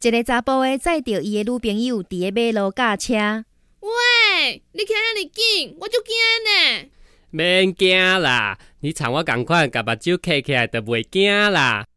一个查甫诶载着伊诶女朋友伫诶马路驾车。喂，你开遐尼紧，我就惊呢。免惊啦，你参我共款，甲目睭开起来就袂惊啦。